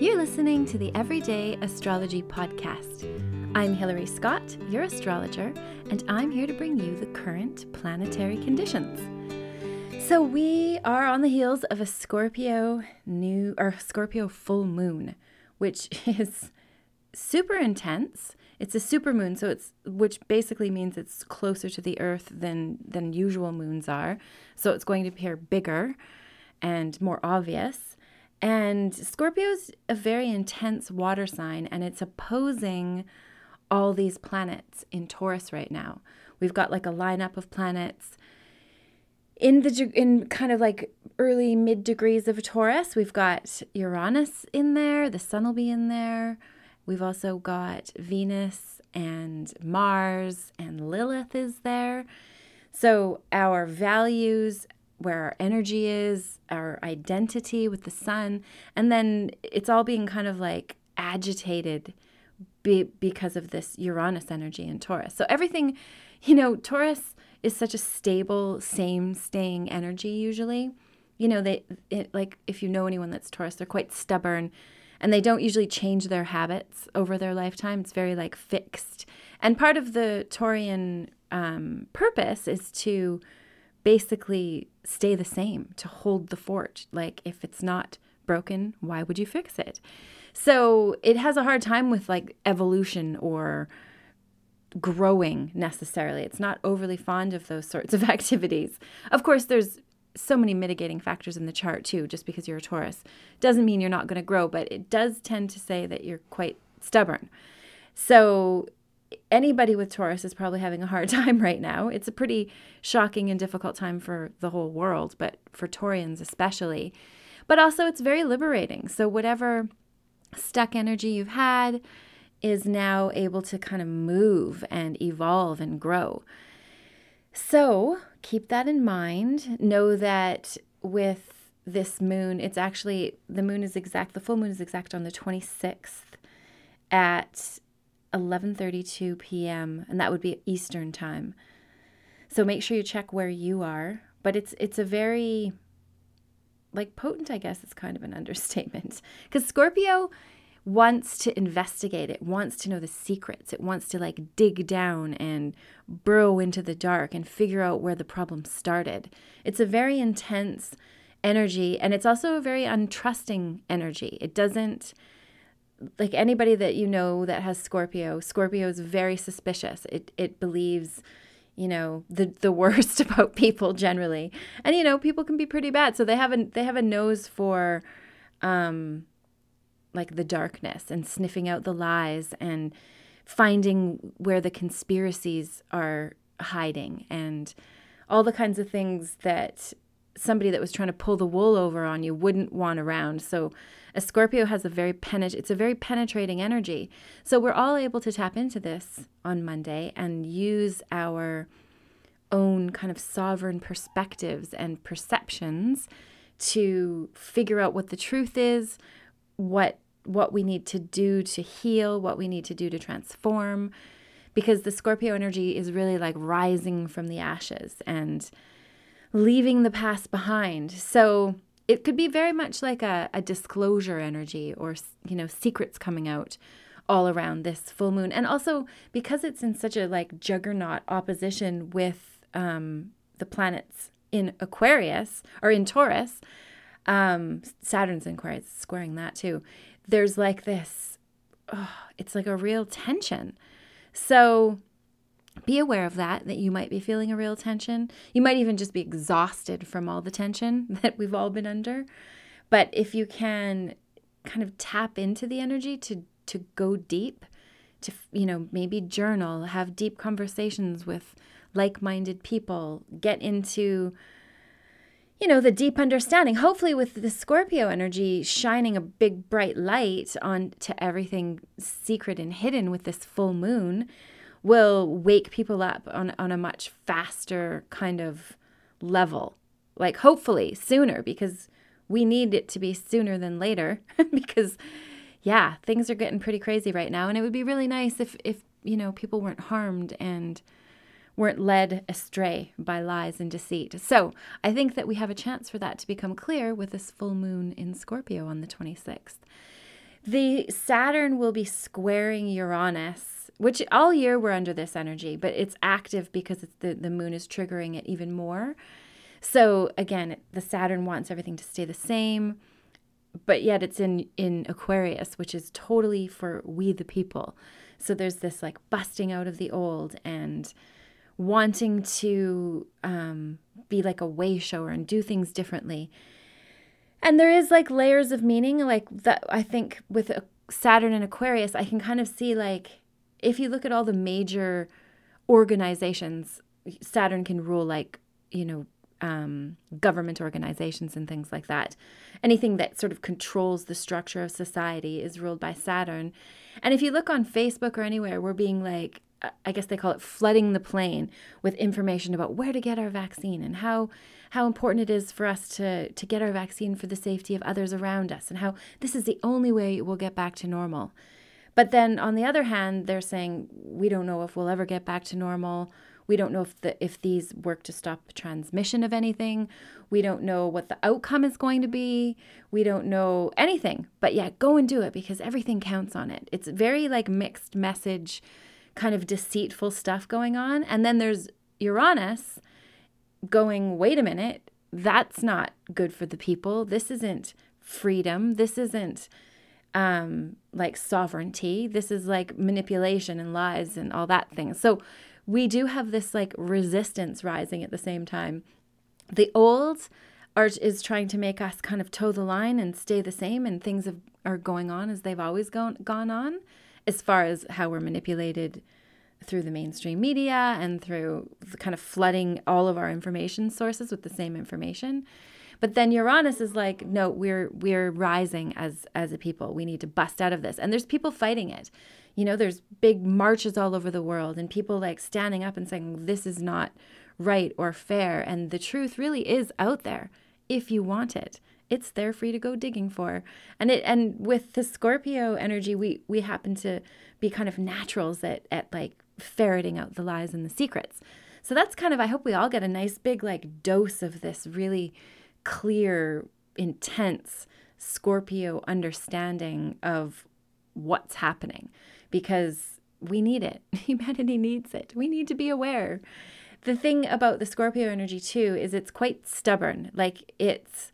You're listening to the Everyday Astrology Podcast. I'm Hilary Scott, your astrologer, and I'm here to bring you the current planetary conditions. So we are on the heels of a Scorpio new or Scorpio full moon, which is super intense. It's a super moon, so it's which basically means it's closer to the earth than than usual moons are. So it's going to appear bigger and more obvious. And Scorpio's a very intense water sign and it's opposing all these planets in Taurus right now. We've got like a lineup of planets in the in kind of like early mid degrees of Taurus. We've got Uranus in there, the sun will be in there. We've also got Venus and Mars and Lilith is there. So our values, where our energy is, our identity with the sun, and then it's all being kind of like agitated be, because of this Uranus energy in Taurus. So everything, you know, Taurus is such a stable, same staying energy usually. You know, they it, like if you know anyone that's Taurus, they're quite stubborn and they don't usually change their habits over their lifetime. It's very like fixed. And part of the Taurian um, purpose is to basically stay the same, to hold the fort. Like if it's not broken, why would you fix it? So it has a hard time with like evolution or growing necessarily. It's not overly fond of those sorts of activities. Of course, there's so many mitigating factors in the chart too. Just because you're a Taurus doesn't mean you're not going to grow, but it does tend to say that you're quite stubborn. So anybody with Taurus is probably having a hard time right now. It's a pretty shocking and difficult time for the whole world, but for Taurians especially. But also, it's very liberating. So, whatever stuck energy you've had is now able to kind of move and evolve and grow. So, keep that in mind. Know that with this moon, it's actually the moon is exact, the full moon is exact on the 26th at 11:32 p.m. and that would be Eastern time. So make sure you check where you are, but it's it's a very like potent, I guess it's kind of an understatement. Cuz Scorpio wants to investigate it, wants to know the secrets. It wants to like dig down and burrow into the dark and figure out where the problem started. It's a very intense energy and it's also a very untrusting energy. It doesn't like anybody that you know that has Scorpio, Scorpio is very suspicious. It it believes, you know, the the worst about people generally. And you know, people can be pretty bad. So they have a they have a nose for um like the darkness and sniffing out the lies and finding where the conspiracies are hiding and all the kinds of things that somebody that was trying to pull the wool over on you wouldn't want around. So a Scorpio has a very penet it's a very penetrating energy. So we're all able to tap into this on Monday and use our own kind of sovereign perspectives and perceptions to figure out what the truth is, what what we need to do to heal, what we need to do to transform because the Scorpio energy is really like rising from the ashes and leaving the past behind. So it could be very much like a, a disclosure energy or, you know, secrets coming out all around this full moon. And also because it's in such a like juggernaut opposition with um, the planets in Aquarius or in Taurus, um, Saturn's in Aquarius, squaring that too. There's like this, oh, it's like a real tension. So be aware of that, that you might be feeling a real tension. You might even just be exhausted from all the tension that we've all been under. But if you can kind of tap into the energy to to go deep, to you know, maybe journal, have deep conversations with like-minded people, get into you know, the deep understanding. Hopefully, with the Scorpio energy shining a big bright light on to everything secret and hidden with this full moon, will wake people up on, on a much faster kind of level. Like, hopefully sooner, because we need it to be sooner than later. because, yeah, things are getting pretty crazy right now. And it would be really nice if, if you know, people weren't harmed and weren't led astray by lies and deceit. So I think that we have a chance for that to become clear with this full moon in Scorpio on the 26th. the Saturn will be squaring Uranus, which all year we're under this energy, but it's active because it's the, the moon is triggering it even more. So again, the Saturn wants everything to stay the same, but yet it's in in Aquarius, which is totally for we the people. So there's this like busting out of the old and wanting to um, be like a way shower and do things differently. And there is like layers of meaning, like that. I think with Saturn and Aquarius, I can kind of see like if you look at all the major organizations, Saturn can rule like you know um, government organizations and things like that. Anything that sort of controls the structure of society is ruled by Saturn. And if you look on Facebook or anywhere, we're being like, I guess they call it flooding the plane with information about where to get our vaccine and how how important it is for us to to get our vaccine for the safety of others around us and how this is the only way we'll get back to normal. But then on the other hand, they're saying we don't know if we'll ever get back to normal we don't know if the if these work to stop transmission of anything. We don't know what the outcome is going to be. We don't know anything. But yeah, go and do it because everything counts on it. It's very like mixed message kind of deceitful stuff going on. And then there's Uranus going, "Wait a minute, that's not good for the people. This isn't freedom. This isn't um like sovereignty. This is like manipulation and lies and all that thing." So we do have this like resistance rising at the same time. The old art is trying to make us kind of toe the line and stay the same, and things have, are going on as they've always gone, gone on, as far as how we're manipulated through the mainstream media and through kind of flooding all of our information sources with the same information. But then Uranus is like, no, we're we're rising as as a people. We need to bust out of this. And there's people fighting it. You know, there's big marches all over the world and people like standing up and saying, this is not right or fair. And the truth really is out there if you want it. It's there for you to go digging for. And it and with the Scorpio energy, we we happen to be kind of naturals at at like ferreting out the lies and the secrets. So that's kind of I hope we all get a nice big like dose of this really clear, intense Scorpio understanding of what's happening because we need it. Humanity needs it. We need to be aware. The thing about the Scorpio energy too is it's quite stubborn. Like it's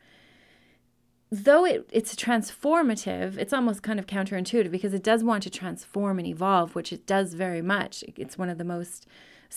though it, it's transformative, it's almost kind of counterintuitive because it does want to transform and evolve, which it does very much. It's one of the most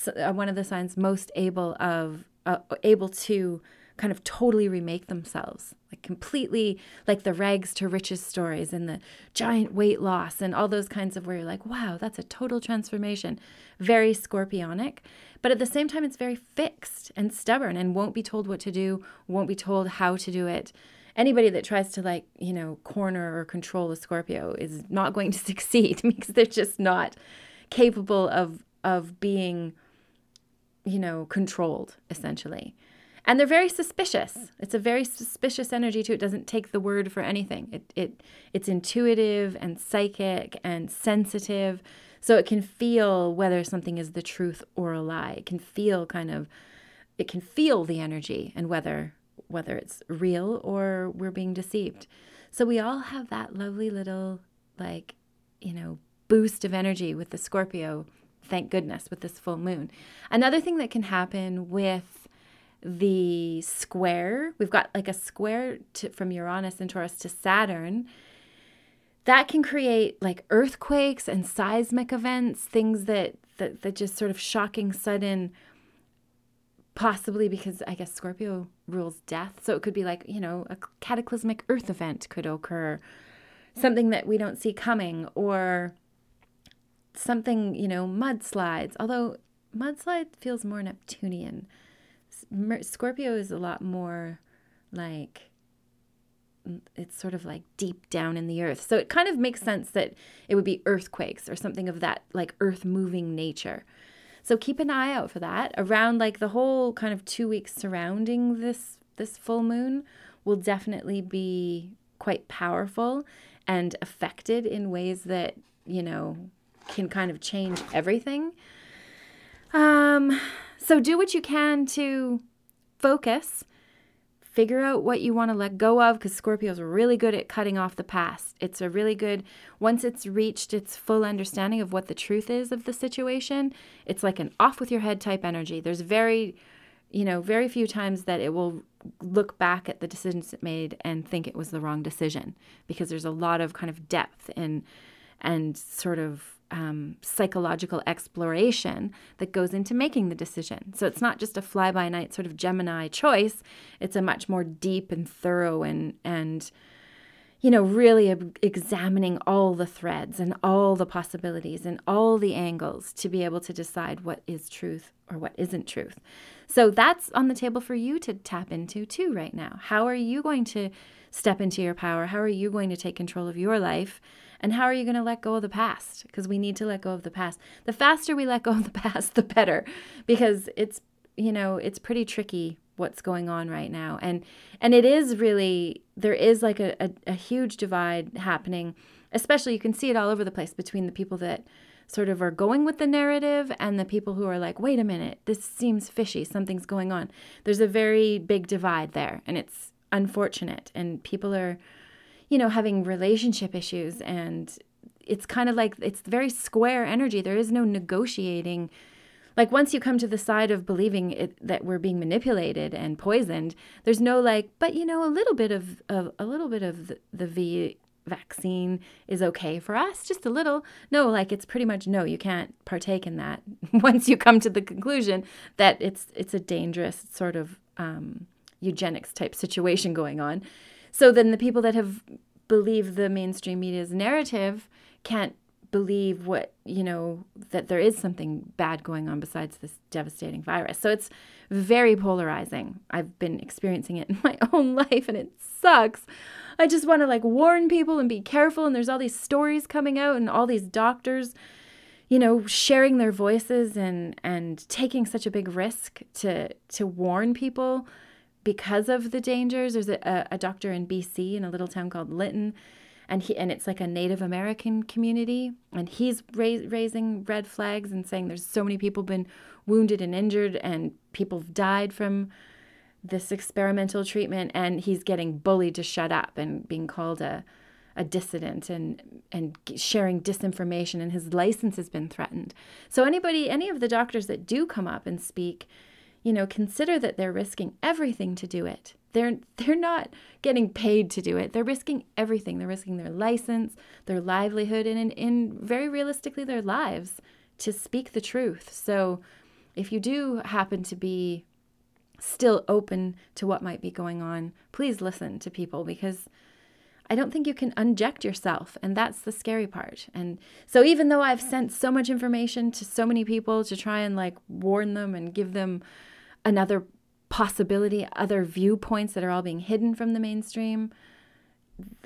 uh, one of the signs most able of uh, able to kind of totally remake themselves, like completely like the rags to riches stories and the giant weight loss and all those kinds of where you're like, wow, that's a total transformation. Very scorpionic. But at the same time, it's very fixed and stubborn and won't be told what to do, won't be told how to do it. Anybody that tries to, like, you know, corner or control a Scorpio is not going to succeed because they're just not capable of of being you know controlled essentially and they're very suspicious. It's a very suspicious energy too. It doesn't take the word for anything. It it it's intuitive and psychic and sensitive, so it can feel whether something is the truth or a lie. It can feel kind of it can feel the energy and whether whether it's real or we're being deceived. So we all have that lovely little like, you know, boost of energy with the Scorpio, thank goodness, with this full moon. Another thing that can happen with the square. We've got like a square to, from Uranus and Taurus to Saturn. That can create like earthquakes and seismic events, things that, that, that just sort of shocking, sudden, possibly because I guess Scorpio rules death. So it could be like, you know, a cataclysmic earth event could occur, something that we don't see coming, or something, you know, mudslides. Although mudslide feels more Neptunian. Scorpio is a lot more like it's sort of like deep down in the earth. So it kind of makes sense that it would be earthquakes or something of that like earth moving nature. So keep an eye out for that. Around like the whole kind of 2 weeks surrounding this this full moon will definitely be quite powerful and affected in ways that, you know, can kind of change everything. Um so do what you can to focus, figure out what you want to let go of because Scorpio's really good at cutting off the past. It's a really good, once it's reached its full understanding of what the truth is of the situation, it's like an off with your head type energy. There's very, you know, very few times that it will look back at the decisions it made and think it was the wrong decision because there's a lot of kind of depth and and sort of um, psychological exploration that goes into making the decision. So it's not just a fly by night sort of Gemini choice. It's a much more deep and thorough and and you know really examining all the threads and all the possibilities and all the angles to be able to decide what is truth or what isn't truth. So that's on the table for you to tap into too right now. How are you going to step into your power? How are you going to take control of your life? And how are you going to let go of the past? Because we need to let go of the past. The faster we let go of the past, the better, because it's, you know, it's pretty tricky what's going on right now. And and it is really there is like a, a, a huge divide happening, especially you can see it all over the place between the people that sort of are going with the narrative and the people who are like, wait a minute, this seems fishy, something's going on. There's a very big divide there, and it's unfortunate. And people are you know, having relationship issues and it's kind of like it's very square energy. There is no negotiating. Like once you come to the side of believing it, that we're being manipulated and poisoned, there's no like, but you know, a little bit of, of a little bit of the, the V vaccine is okay for us, just a little. No, like it's pretty much no, you can't partake in that. once you come to the conclusion that it's it's a dangerous sort of um, eugenics type situation going on. So then the people that have believed the mainstream media's narrative can't believe what, you know, that there is something bad going on besides this devastating virus. So it's very polarizing. I've been experiencing it in my own life and it sucks. I just want to like warn people and be careful and there's all these stories coming out and all these doctors you know sharing their voices and and taking such a big risk to to warn people because of the dangers. There's a, a, doctor in BC in a little town called Lytton, and he and it's like a Native American community, and he's raising red flags and saying there's so many people been wounded and injured, and people have died from this experimental treatment, and he's getting bullied to shut up and being called a a dissident and and sharing disinformation and his license has been threatened. So anybody any of the doctors that do come up and speak you know, consider that they're risking everything to do it. They're they're not getting paid to do it. They're risking everything. They're risking their license, their livelihood, and in, in very realistically their lives to speak the truth. So if you do happen to be still open to what might be going on, please listen to people because I don't think you can unject yourself. And that's the scary part. And so, even though I've sent so much information to so many people to try and like warn them and give them another possibility, other viewpoints that are all being hidden from the mainstream.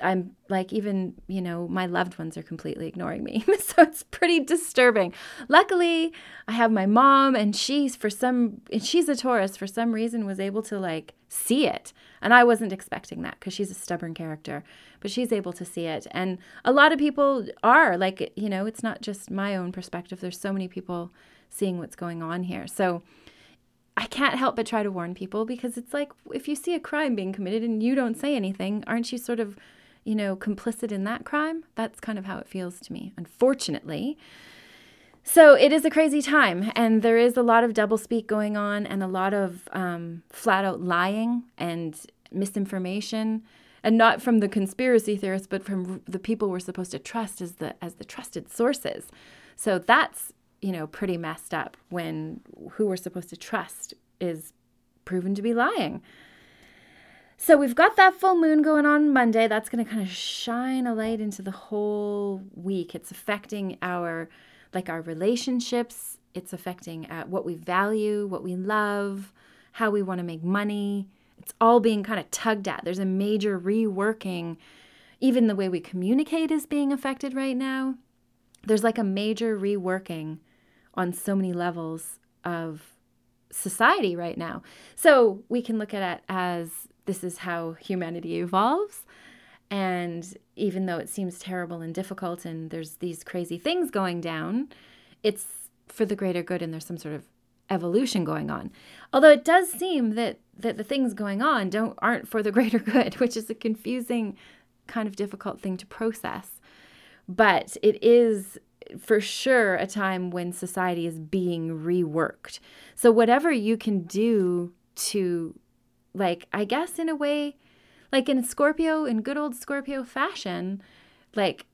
I'm like, even, you know, my loved ones are completely ignoring me. so it's pretty disturbing. Luckily, I have my mom, and she's for some, she's a Taurus, for some reason was able to like see it. And I wasn't expecting that because she's a stubborn character, but she's able to see it. And a lot of people are like, you know, it's not just my own perspective. There's so many people seeing what's going on here. So, I can't help but try to warn people because it's like if you see a crime being committed and you don't say anything, aren't you sort of, you know, complicit in that crime? That's kind of how it feels to me, unfortunately. So it is a crazy time, and there is a lot of doublespeak going on, and a lot of um, flat out lying and misinformation, and not from the conspiracy theorists, but from the people we're supposed to trust as the as the trusted sources. So that's you know, pretty messed up when who we're supposed to trust is proven to be lying. So we've got that full moon going on Monday. That's going to kind of shine a light into the whole week. It's affecting our like our relationships. It's affecting uh, what we value, what we love, how we want to make money. It's all being kind of tugged at. There's a major reworking. Even the way we communicate is being affected right now. There's like a major reworking on so many levels of society right now. So we can look at it as this is how humanity evolves. And even though it seems terrible and difficult and there's these crazy things going down, it's for the greater good and there's some sort of evolution going on. Although it does seem that that the things going on don't aren't for the greater good, which is a confusing kind of difficult thing to process. But it is for sure a time when society is being reworked. So whatever you can do to like I guess in a way like in Scorpio in good old Scorpio fashion, like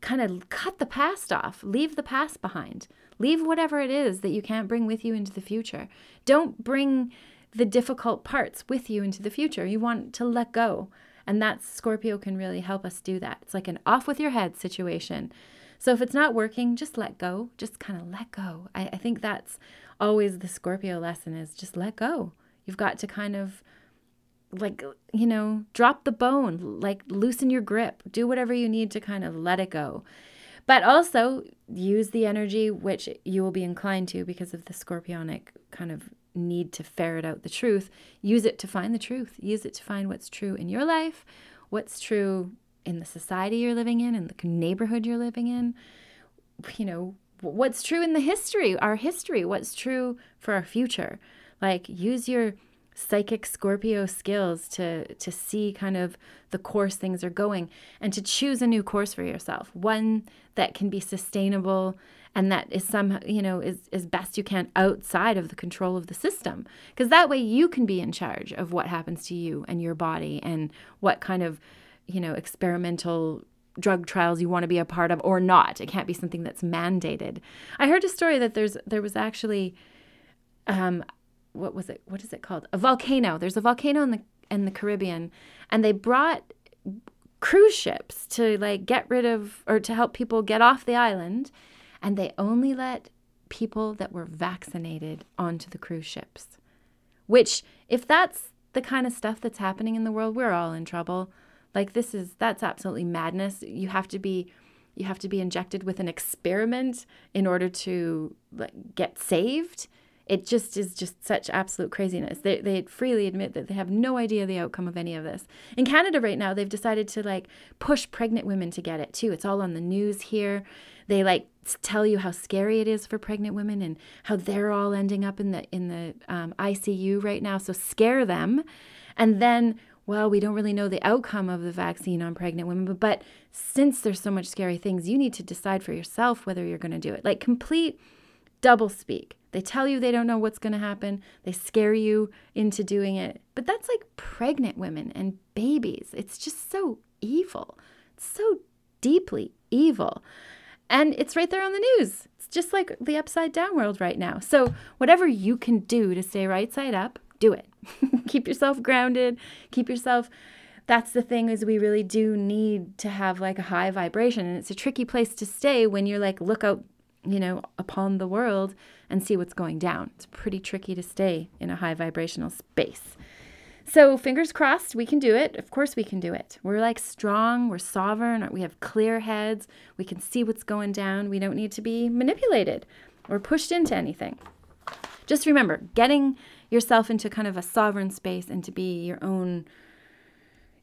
kind of cut the past off, leave the past behind. Leave whatever it is that you can't bring with you into the future. Don't bring the difficult parts with you into the future. You want to let go. And that Scorpio can really help us do that. It's like an off with your head situation. So if it's not working, just let go. Just kind of let go. I, I think that's always the Scorpio lesson is just let go. You've got to kind of like, you know, drop the bone, like loosen your grip, do whatever you need to kind of let it go. But also use the energy which you will be inclined to because of the scorpionic kind of need to ferret out the truth. Use it to find the truth. Use it to find what's true in your life, what's true in the society you're living in, in the neighborhood you're living in. You know, what's true in the history, our history, what's true for our future. Like use your psychic Scorpio skills to to see kind of the course things are going and to choose a new course for yourself, one that can be sustainable and that is some you know is is best you can outside of the control of the system because that way you can be in charge of what happens to you and your body and what kind of you know experimental drug trials you want to be a part of or not it can't be something that's mandated i heard a story that there's there was actually um what was it? What is it called? A volcano. There's a volcano in the in the Caribbean, and they brought cruise ships to like get rid of or to help people get off the island, and they only let people that were vaccinated onto the cruise ships. Which, if that's the kind of stuff that's happening in the world, we're all in trouble. Like this is that's absolutely madness. You have to be you have to be injected with an experiment in order to like, get saved it just is just such absolute craziness. They, they freely admit that they have no idea the outcome of any of this. In Canada right now, they've decided to like push pregnant women to get it too. It's all on the news here. They like tell you how scary it is for pregnant women and how they're all ending up in the in the um, ICU right now. So scare them, and then well, we don't really know the outcome of the vaccine on pregnant women, but, but since there's so much scary things, you need to decide for yourself whether you're going to do it. Like complete double speak. They tell you they don't know what's going to happen. They scare you into doing it. But that's like pregnant women and babies. It's just so evil. It's so deeply evil. And it's right there on the news. It's just like the upside down world right now. So, whatever you can do to stay right side up, do it. keep yourself grounded, keep yourself that's the thing is we really do need to have like a high vibration and it's a tricky place to stay when you're like look out you know, upon the world and see what's going down. It's pretty tricky to stay in a high vibrational space. So, fingers crossed, we can do it. Of course, we can do it. We're like strong, we're sovereign, we have clear heads, we can see what's going down. We don't need to be manipulated or pushed into anything. Just remember, getting yourself into kind of a sovereign space and to be your own,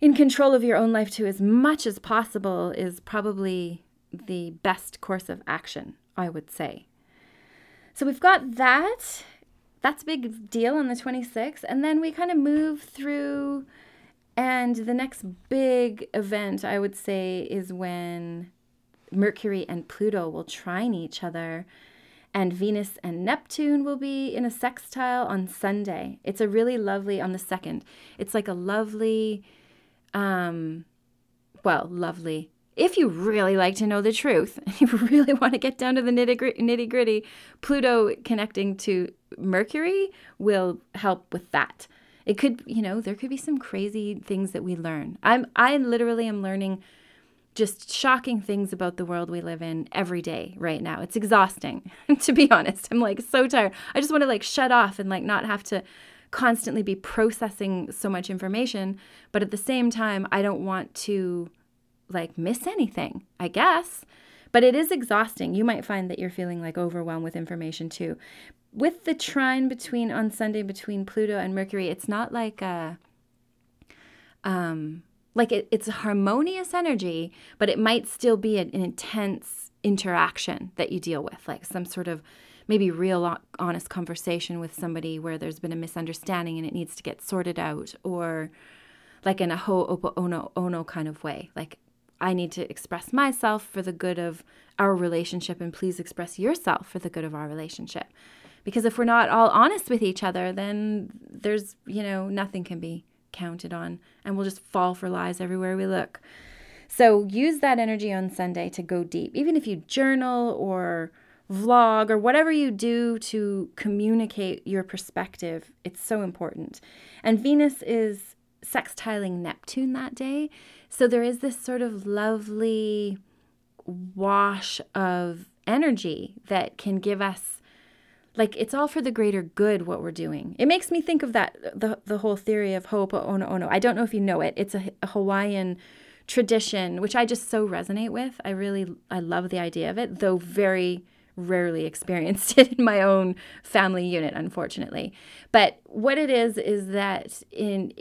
in control of your own life too, as much as possible, is probably the best course of action I would say. So we've got that. That's a big deal on the 26th. And then we kind of move through, and the next big event, I would say, is when Mercury and Pluto will trine each other, and Venus and Neptune will be in a sextile on Sunday. It's a really lovely, on the 2nd, it's like a lovely, um, well, lovely if you really like to know the truth, and you really want to get down to the nitty gritty, Pluto connecting to Mercury will help with that. It could, you know, there could be some crazy things that we learn. I'm, I literally am learning just shocking things about the world we live in every day right now. It's exhausting, to be honest. I'm like so tired. I just want to like shut off and like not have to constantly be processing so much information. But at the same time, I don't want to like miss anything, I guess. But it is exhausting. You might find that you're feeling like overwhelmed with information too. With the trine between on Sunday between Pluto and Mercury, it's not like a um like it, it's a harmonious energy, but it might still be an, an intense interaction that you deal with, like some sort of maybe real honest conversation with somebody where there's been a misunderstanding and it needs to get sorted out or like in a ho'oponopono ono kind of way. Like i need to express myself for the good of our relationship and please express yourself for the good of our relationship. Because if we're not all honest with each other then there's you know nothing can be counted on and we'll just fall for lies everywhere we look so use that energy on sunday to go deep even if you journal or vlog or whatever you do to communicate your perspective, it's so important. And Venus is sextiling Neptune that day. So there is this sort of lovely wash of energy that can give us like it's all for the greater good what we're doing. It makes me think of that the the whole theory of ho'oponopono. Oh, oh, I don't know if you know it. It's a, a Hawaiian tradition which I just so resonate with. I really I love the idea of it, though very rarely experienced it in my own family unit, unfortunately. But what it is is that in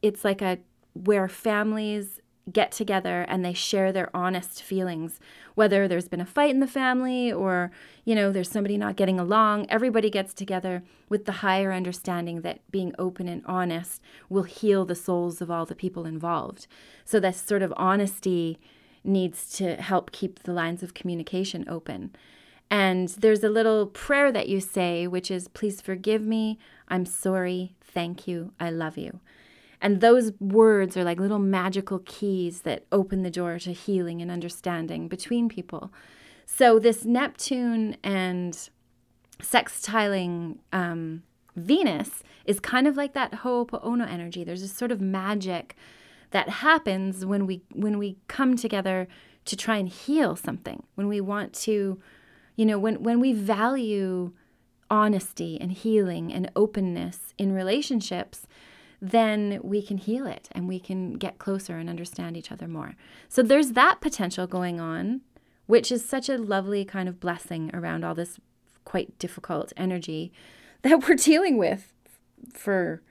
it's like a where families get together and they share their honest feelings whether there's been a fight in the family or you know there's somebody not getting along everybody gets together with the higher understanding that being open and honest will heal the souls of all the people involved so this sort of honesty needs to help keep the lines of communication open and there's a little prayer that you say, which is, Please forgive me. I'm sorry. Thank you. I love you. And those words are like little magical keys that open the door to healing and understanding between people. So, this Neptune and sextiling um, Venus is kind of like that Ho'oponopono energy. There's a sort of magic that happens when we when we come together to try and heal something. When we want to you know, when, when we value honesty and healing and openness in relationships, then we can heal it and we can get closer and understand each other more. So there's that potential going on, which is such a lovely kind of blessing around all this quite difficult energy that we're dealing with for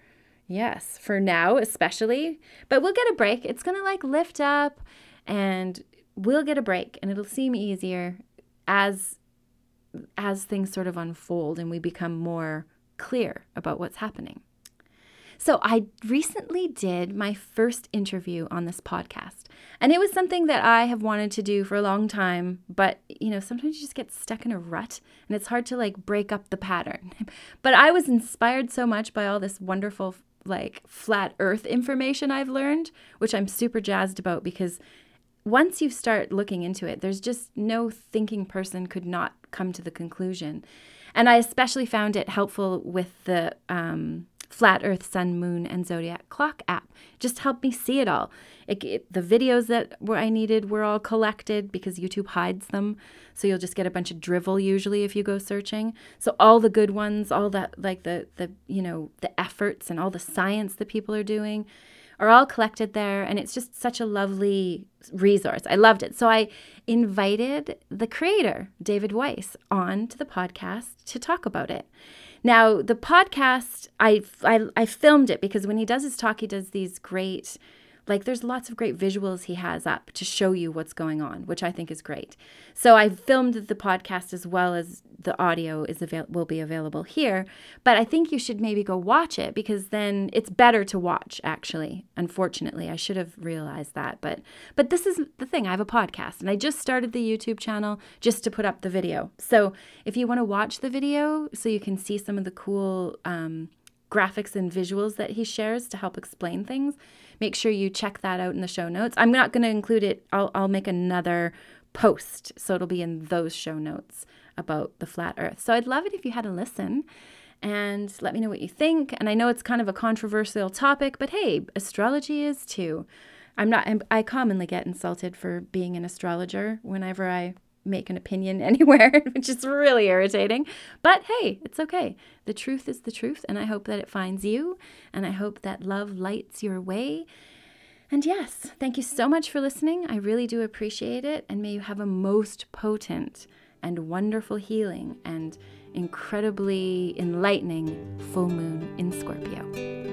yes, for now especially. But we'll get a break. It's going to like lift up and we'll get a break and it'll seem easier as as things sort of unfold and we become more clear about what's happening. So, I recently did my first interview on this podcast, and it was something that I have wanted to do for a long time, but you know, sometimes you just get stuck in a rut and it's hard to like break up the pattern. But I was inspired so much by all this wonderful, like, flat earth information I've learned, which I'm super jazzed about because once you start looking into it, there's just no thinking person could not come to the conclusion. And I especially found it helpful with the um, Flat Earth, Sun, Moon, and Zodiac Clock app. Just helped me see it all. It, it, the videos that were I needed were all collected because YouTube hides them, so you'll just get a bunch of drivel usually if you go searching. So all the good ones, all that like the the you know the efforts and all the science that people are doing are all collected there. And it's just such a lovely resource. I loved it. So I invited the creator, David Weiss, on to the podcast to talk about it. Now, the podcast, I, I, I filmed it because when he does his talk, he does these great like there's lots of great visuals he has up to show you what's going on, which I think is great. So I filmed the podcast as well as the audio is avail- will be available here, but I think you should maybe go watch it because then it's better to watch actually. Unfortunately, I should have realized that, but but this is the thing. I have a podcast and I just started the YouTube channel just to put up the video. So if you want to watch the video so you can see some of the cool um, graphics and visuals that he shares to help explain things, make sure you check that out in the show notes. I'm not going to include it, I'll, I'll make another post. So it'll be in those show notes about the flat earth. So I'd love it if you had a listen and let me know what you think. And I know it's kind of a controversial topic, but hey, astrology is too. I'm not, I commonly get insulted for being an astrologer whenever I make an opinion anywhere, which is really irritating. But hey, it's okay. The truth is the truth, and I hope that it finds you, and I hope that love lights your way. And yes, thank you so much for listening. I really do appreciate it, and may you have a most potent and wonderful healing and incredibly enlightening full moon in Scorpio.